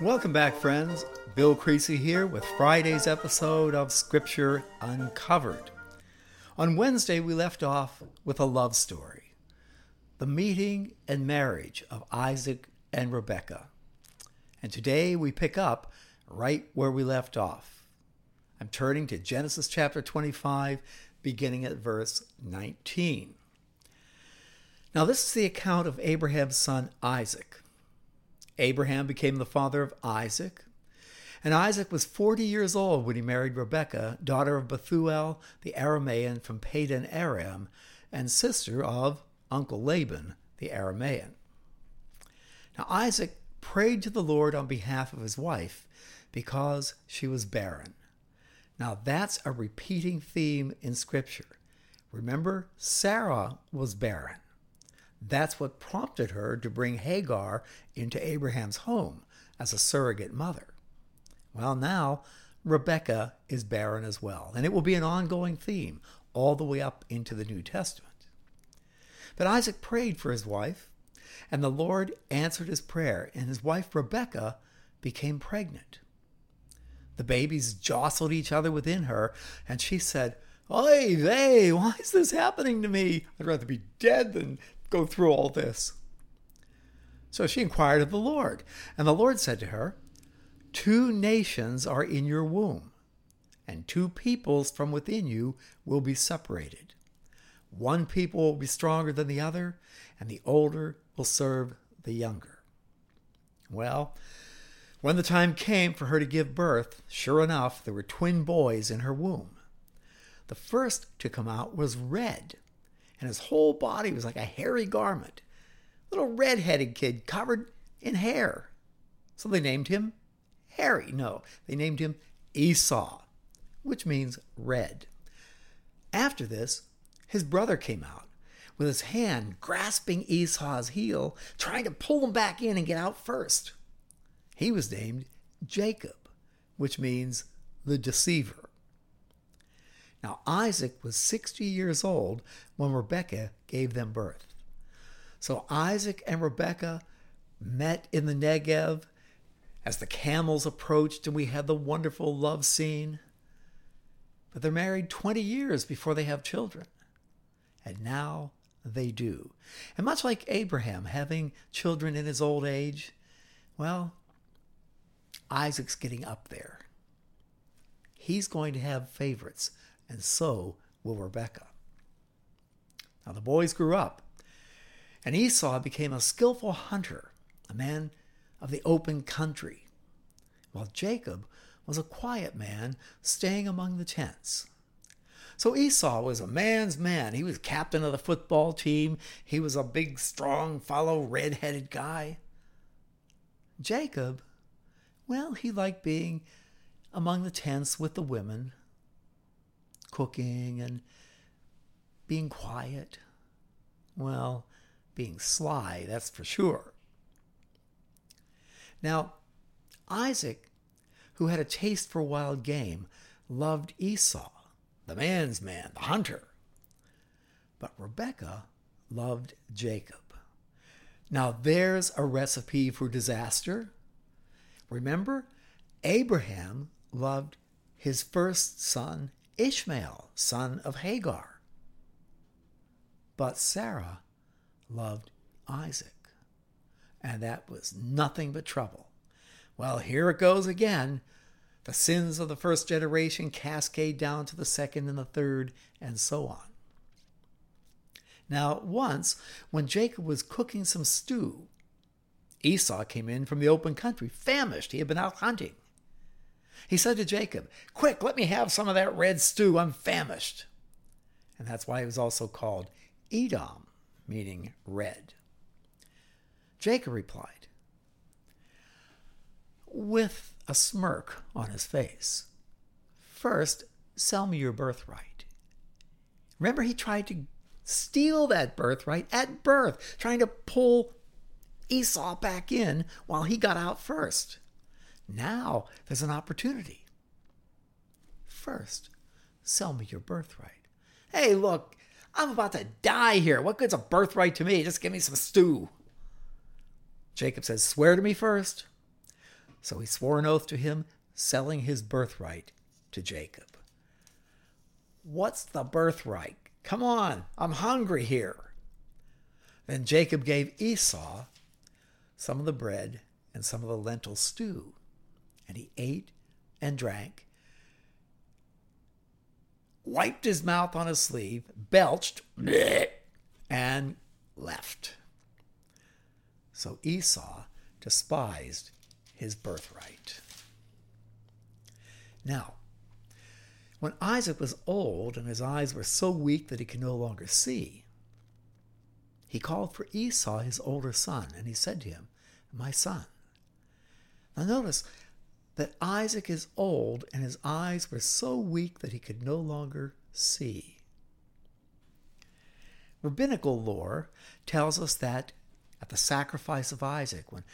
Welcome back, friends. Bill Creasy here with Friday's episode of Scripture Uncovered. On Wednesday, we left off with a love story the meeting and marriage of Isaac and Rebekah. And today we pick up right where we left off. I'm turning to Genesis chapter 25, beginning at verse 19. Now, this is the account of Abraham's son Isaac. Abraham became the father of Isaac, and Isaac was 40 years old when he married Rebekah, daughter of Bethuel the Aramean from Padan Aram, and sister of Uncle Laban the Aramean. Now Isaac prayed to the Lord on behalf of his wife because she was barren. Now that's a repeating theme in Scripture. Remember, Sarah was barren. That's what prompted her to bring Hagar into Abraham's home as a surrogate mother. Well, now Rebecca is barren as well, and it will be an ongoing theme all the way up into the New Testament. But Isaac prayed for his wife, and the Lord answered his prayer, and his wife Rebecca became pregnant. The babies jostled each other within her, and she said, Oy vey, why is this happening to me? I'd rather be dead than go through all this. So she inquired of the Lord, and the Lord said to her, Two nations are in your womb, and two peoples from within you will be separated. One people will be stronger than the other, and the older will serve the younger. Well, when the time came for her to give birth, sure enough, there were twin boys in her womb. The first to come out was red, and his whole body was like a hairy garment. Little red headed kid covered in hair. So they named him Harry. No, they named him Esau, which means red. After this, his brother came out with his hand grasping Esau's heel, trying to pull him back in and get out first. He was named Jacob, which means the deceiver. Now, Isaac was 60 years old when Rebekah gave them birth. So Isaac and Rebekah met in the Negev as the camels approached and we had the wonderful love scene. But they're married 20 years before they have children. And now they do. And much like Abraham having children in his old age, well, Isaac's getting up there. He's going to have favorites, and so will Rebekah. Now the boys grew up, and Esau became a skillful hunter, a man of the open country, while Jacob was a quiet man staying among the tents. So Esau was a man's man. He was captain of the football team. He was a big, strong fellow, red headed guy. Jacob, well, he liked being among the tents with the women, cooking and being quiet. Well, being sly, that's for sure. Now, Isaac, who had a taste for wild game, loved Esau, the man's man, the hunter. But Rebecca loved Jacob. Now, there's a recipe for disaster. Remember, Abraham loved his first son, Ishmael, son of Hagar. But Sarah loved Isaac. And that was nothing but trouble. Well, here it goes again. The sins of the first generation cascade down to the second and the third, and so on. Now, once, when Jacob was cooking some stew, Esau came in from the open country, famished. He had been out hunting. He said to Jacob, Quick, let me have some of that red stew. I'm famished. And that's why he was also called Edom, meaning red. Jacob replied, with a smirk on his face, First, sell me your birthright. Remember, he tried to steal that birthright at birth, trying to pull Esau back in while he got out first. Now there's an opportunity. First, sell me your birthright. Hey, look, I'm about to die here. What good's a birthright to me? Just give me some stew. Jacob says, Swear to me first. So he swore an oath to him, selling his birthright to Jacob. What's the birthright? Come on, I'm hungry here. Then Jacob gave Esau some of the bread and some of the lentil stew, and he ate and drank, wiped his mouth on his sleeve, belched, and left. So Esau despised his birthright. Now, when Isaac was old and his eyes were so weak that he could no longer see, he called for Esau, his older son, and he said to him, My son. Now notice that Isaac is old and his eyes were so weak that he could no longer see. Rabbinical lore tells us that at the sacrifice of Isaac, when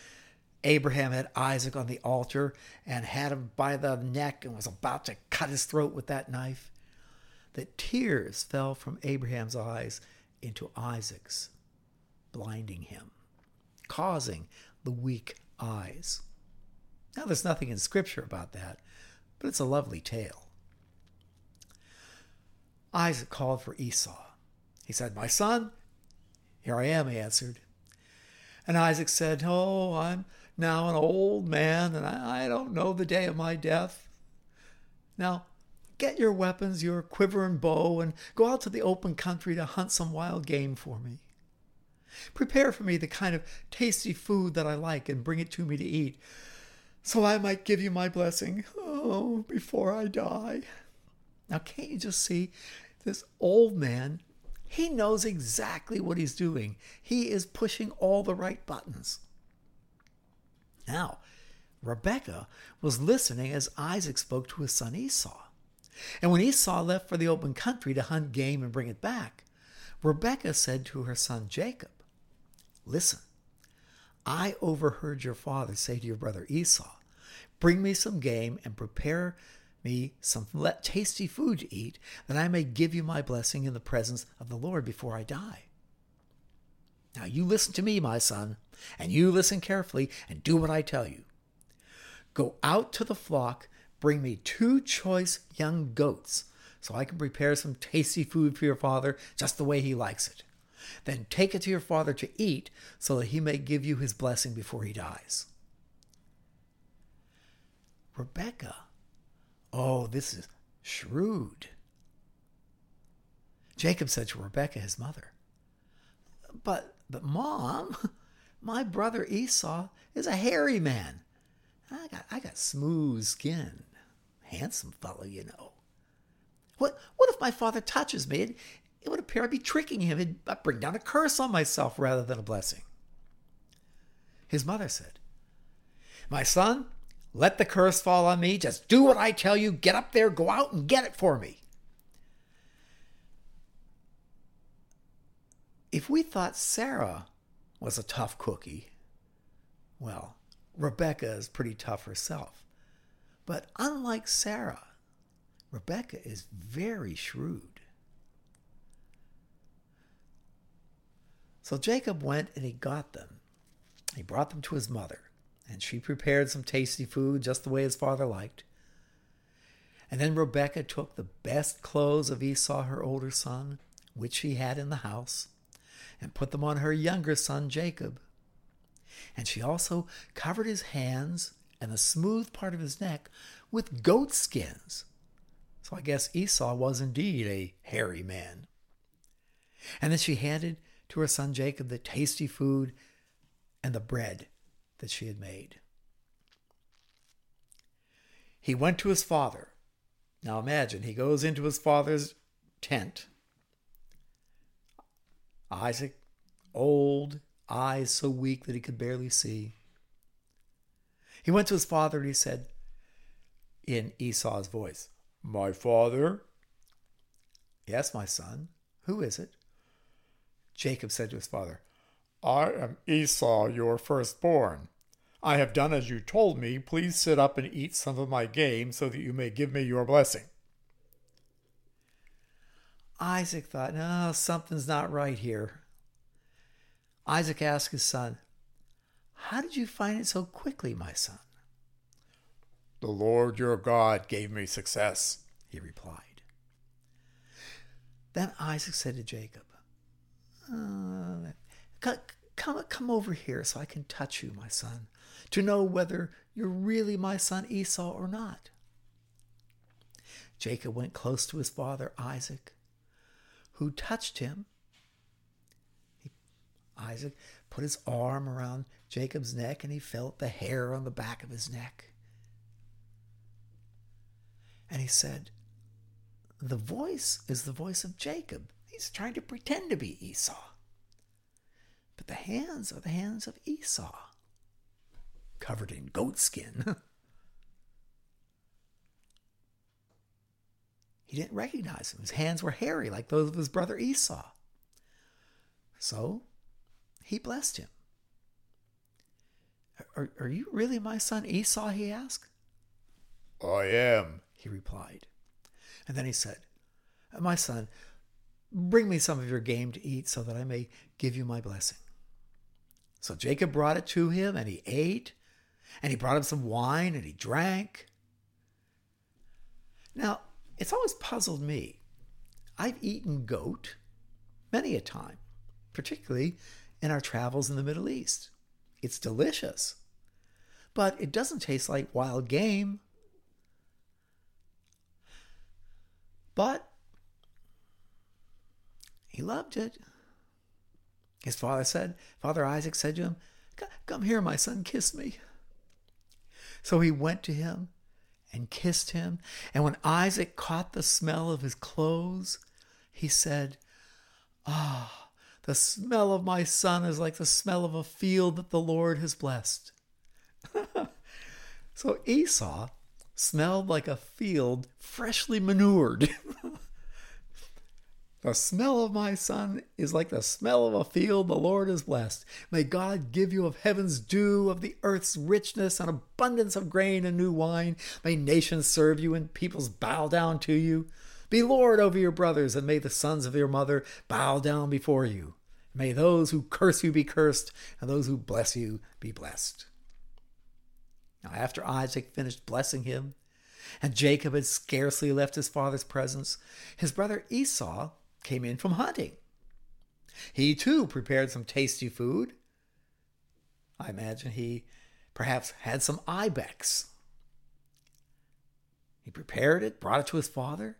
Abraham had Isaac on the altar and had him by the neck and was about to cut his throat with that knife, that tears fell from Abraham's eyes into Isaac's, blinding him, causing the weak eyes. Now, there's nothing in Scripture about that, but it's a lovely tale. Isaac called for Esau. He said, My son, here I am, he answered. And Isaac said, Oh, I'm now an old man, and I, don't know the day of my death. Now, get your weapons, your quiver and bow, and go out to the open country to hunt some wild game for me. Prepare for me the kind of tasty food that I like and bring it to me to eat, so I might give you my blessing, oh, before I die. Now, can't you just see this old man? He knows exactly what he's doing. He is pushing all the right buttons. Now, Rebecca was listening as Isaac spoke to his son Esau. And when Esau left for the open country to hunt game and bring it back, Rebecca said to her son Jacob, Listen, I overheard your father say to your brother Esau, Bring me some game and prepare me some tasty food to eat, that I may give you my blessing in the presence of the Lord before I die. Now you listen to me, my son, and you listen carefully and do what I tell you. Go out to the flock, bring me two choice young goats, so I can prepare some tasty food for your father just the way he likes it. Then take it to your father to eat, so that he may give you his blessing before he dies. Rebecca, oh, this is shrewd. Jacob said to Rebecca, his mother, But, but, Mom, my brother Esau is a hairy man. I got, I got smooth skin. Handsome fellow, you know. What, what if my father touches me? It, it would appear I'd be tricking him. It'd I'd bring down a curse on myself rather than a blessing. His mother said, My son, let the curse fall on me. Just do what I tell you. Get up there, go out and get it for me. If we thought Sarah was a tough cookie. Well, Rebecca is pretty tough herself. But unlike Sarah, Rebecca is very shrewd. So Jacob went and he got them. He brought them to his mother, and she prepared some tasty food just the way his father liked. And then Rebecca took the best clothes of Esau, her older son, which she had in the house, and put them on her younger son Jacob. And she also covered his hands and the smooth part of his neck with goat skins. So I guess Esau was indeed a hairy man. And then she handed to her son Jacob the tasty food and the bread that she had made. He went to his father. Now imagine, he goes into his father's tent Isaac, old, eyes so weak that he could barely see. He went to his father and he said, in Esau's voice, My father? Yes, my son. Who is it? Jacob said to his father, I am Esau, your firstborn. I have done as you told me. Please sit up and eat some of my game so that you may give me your blessing. Isaac thought, no, something's not right here. Isaac asked his son, How did you find it so quickly, my son? The Lord your God gave me success, he replied. Then Isaac said to Jacob, uh, come, come over here so I can touch you, my son, to know whether you're really my son Esau or not. Jacob went close to his father Isaac, who touched him. He, Isaac put his arm around Jacob's neck and he felt the hair on the back of his neck. And he said, The voice is the voice of Jacob. He's trying to pretend to be Esau. But the hands are the hands of Esau, covered in goatskin. he didn't recognize him. His hands were hairy like those of his brother Esau. So he blessed him. Are, are you really my son Esau? he asked. I am, he replied. And then he said, My son, bring me some of your game to eat so that I may give you my blessing. So Jacob brought it to him, and he ate, and he brought him some wine, and he drank. Now, it's always puzzled me. I've eaten goat many a time, particularly in our travels in the Middle East. It's delicious, but it doesn't taste like wild game. But loved it. His father said, Father Isaac said to him, Come here, my son, kiss me. So he went to him and kissed him. And when Isaac caught the smell of his clothes, he said, Ah, the smell of my son is like the smell of a field that the Lord has blessed. so Esau smelled like a field freshly manured. the smell of my son is like the smell of a field the Lord has blessed. May God give you of heaven's dew, of the earth's richness, and abundance of grain and new wine. May nations serve you and peoples bow down to you. Be Lord over your brothers, and may the sons of your mother bow down before you. May those who curse you be cursed, and those who bless you be blessed. Now, after Isaac finished blessing him, and Jacob had scarcely left his father's presence, his brother Esau came in from hunting. He too prepared some tasty food. I imagine he perhaps had some ibex. He prepared it, brought it to his father,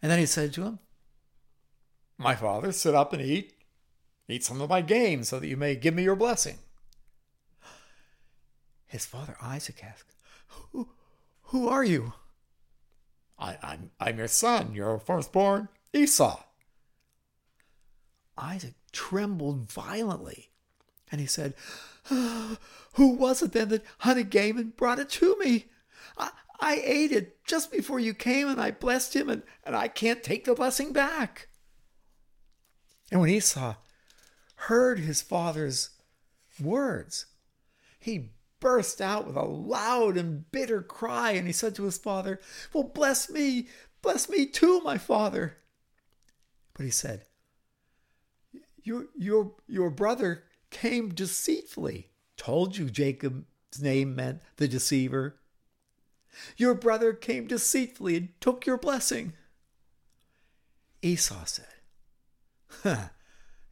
and then he said to him, My father, sit up and eat. Eat some of my game so that you may give me your blessing. His father Isaac asked, Who, who are you? I, I'm, I'm your son, your firstborn, Esau. Isaac trembled violently, and he said, ah, Who was it then that hunted game and brought it to me? I, I ate it just before you came, and I blessed him, and, and I can't take the blessing back. And when Esau heard his father's words, he burst out with a loud and bitter cry, and he said to his father, Well, bless me, bless me too, my father. But he said, Your, your, your brother came deceitfully. Told you Jacob's name meant the deceiver. Your brother came deceitfully and took your blessing. Esau said, huh,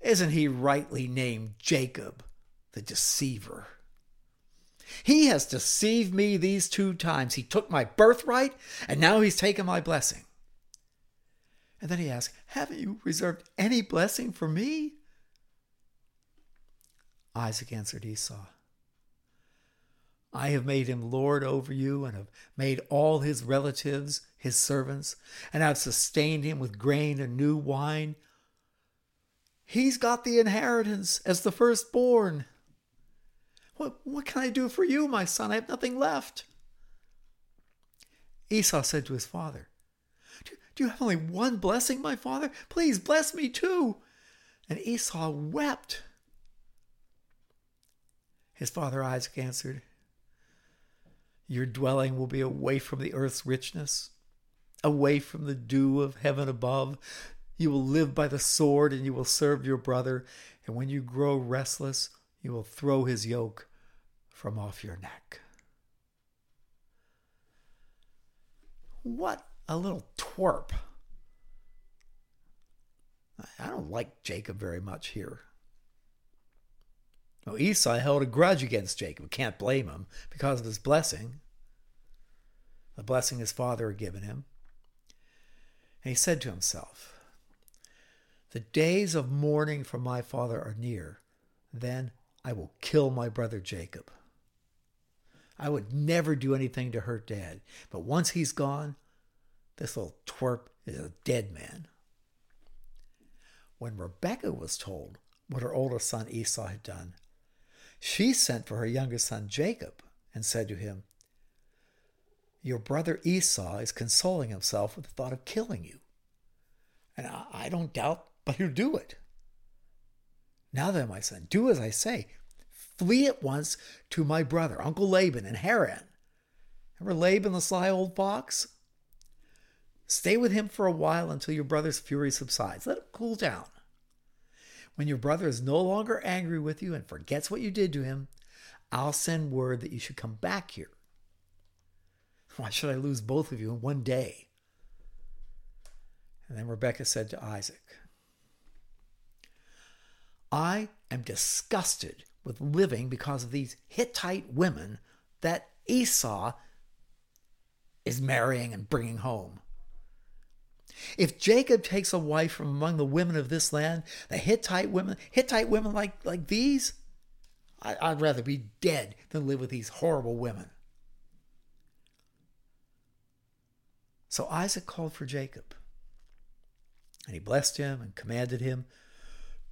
Isn't he rightly named Jacob, the deceiver? He has deceived me these two times. He took my birthright, and now he's taken my blessing. And then he asked, Haven't you reserved any blessing for me? Isaac answered Esau, I have made him lord over you, and have made all his relatives his servants, and have sustained him with grain and new wine. He's got the inheritance as the firstborn. What, what can I do for you, my son? I have nothing left. Esau said to his father, do, do you have only one blessing, my father? Please bless me too. And Esau wept. His father Isaac answered, Your dwelling will be away from the earth's richness, away from the dew of heaven above. You will live by the sword, and you will serve your brother. And when you grow restless, you will throw his yoke from off your neck. What a little twerp. I don't like Jacob very much here. Well, Esau held a grudge against Jacob. Can't blame him because of his blessing, the blessing his father had given him. And he said to himself, The days of mourning for my father are near. Then I will kill my brother Jacob. I would never do anything to hurt dad, but once he's gone, this little twerp is a dead man. When Rebecca was told what her oldest son Esau had done, she sent for her youngest son Jacob and said to him, Your brother Esau is consoling himself with the thought of killing you. And I don't doubt but he'll do it. Now then, my son, do as I say. Flee at once to my brother, Uncle Laban in Haran. Remember Laban, the sly old fox? Stay with him for a while until your brother's fury subsides. Let him cool down. When your brother is no longer angry with you and forgets what you did to him, I'll send word that you should come back here. Why should I lose both of you in one day? And then Rebekah said to Isaac, I am disgusted with living because of these Hittite women that Esau is marrying and bringing home. If Jacob takes a wife from among the women of this land, the Hittite women, Hittite women like, like these, I, would rather be dead than live with these horrible women. So Isaac called for Jacob, and he blessed him and commanded him,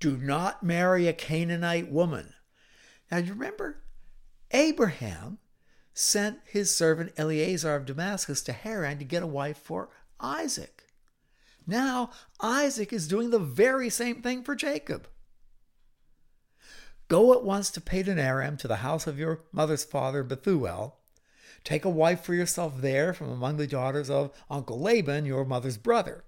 Do not marry a Canaanite woman. Now you remember, Abraham sent his servant Eleazar of Damascus to Haran to get a wife for Isaac. Now Isaac is doing the very same thing for Jacob. Go at once to Padan Aram to the house of your mother's father Bethuel. Take a wife for yourself there from among the daughters of Uncle Laban, your mother's brother.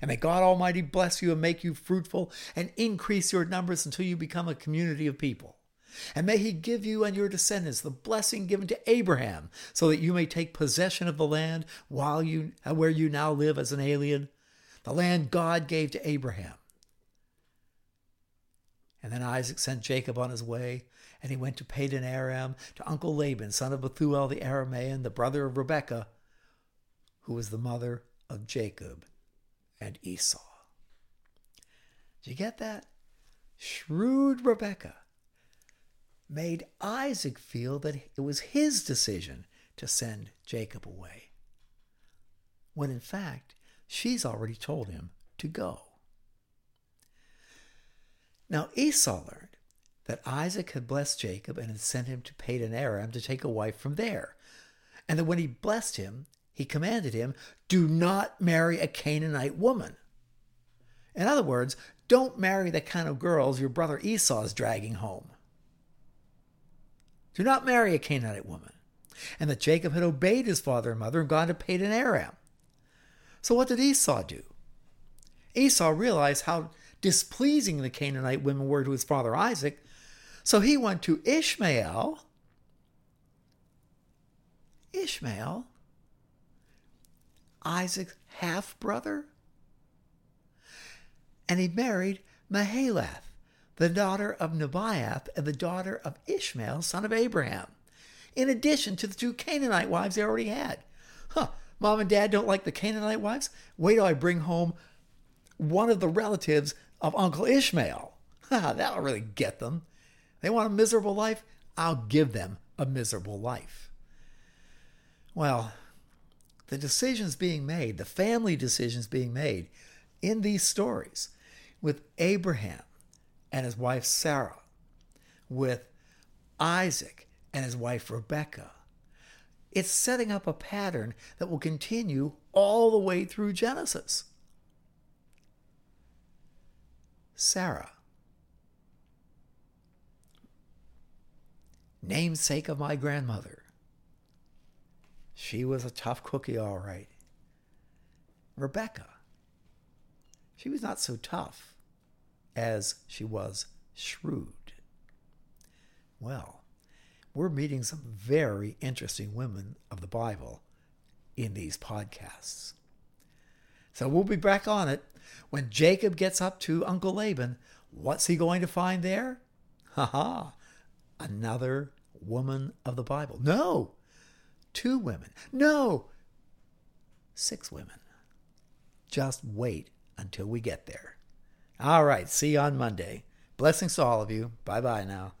And may God Almighty bless you and make you fruitful and increase your numbers until you become a community of people. And may he give you and your descendants the blessing given to Abraham, so that you may take possession of the land while you where you now live as an alien, the land God gave to Abraham. And then Isaac sent Jacob on his way, and he went to Padan Aram to Uncle Laban, son of Bethuel the Aramean, the brother of Rebekah, who was the mother of Jacob and Esau. Did you get that? Shrewd Rebekah made Isaac feel that it was his decision to send Jacob away, when in fact, she's already told him to go. Now Esau learned that Isaac had blessed Jacob and had sent him to Padan Aram to take a wife from there, and that when he blessed him, he commanded him, Do not marry a Canaanite woman. In other words, don't marry the kind of girls your brother Esau is dragging home. Do not marry a Canaanite woman. And that Jacob had obeyed his father and mother and gone to Padan Aram. So what did Esau do? Esau realized how displeasing the Canaanite women were to his father Isaac, so he went to Ishmael. Ishmael, Isaac's half brother, and he married Mahalath, the daughter of Nebaioth and the daughter of Ishmael, son of Abraham, in addition to the two Canaanite wives they already had. Huh, mom and dad don't like the Canaanite wives? Wait till I bring home one of the relatives of Uncle Ishmael. That'll really get them. They want a miserable life? I'll give them a miserable life. Well, the decisions being made, the family decisions being made in these stories with Abraham and his wife Sarah, with Isaac and his wife Rebecca. It's setting up a pattern that will continue all the way through Genesis. Sarah, namesake of my grandmother. She was a tough cookie, all right. Rebecca, she was not so tough as she was shrewd. Well, we're meeting some very interesting women of the Bible in these podcasts. So we'll be back on it. When Jacob gets up to Uncle Laban, what's he going to find there? Ha ha! Another woman of the Bible. No! Two women. No! Six women. Just wait until we get there. All right, see you on Monday. Blessings to all of you. Bye bye now.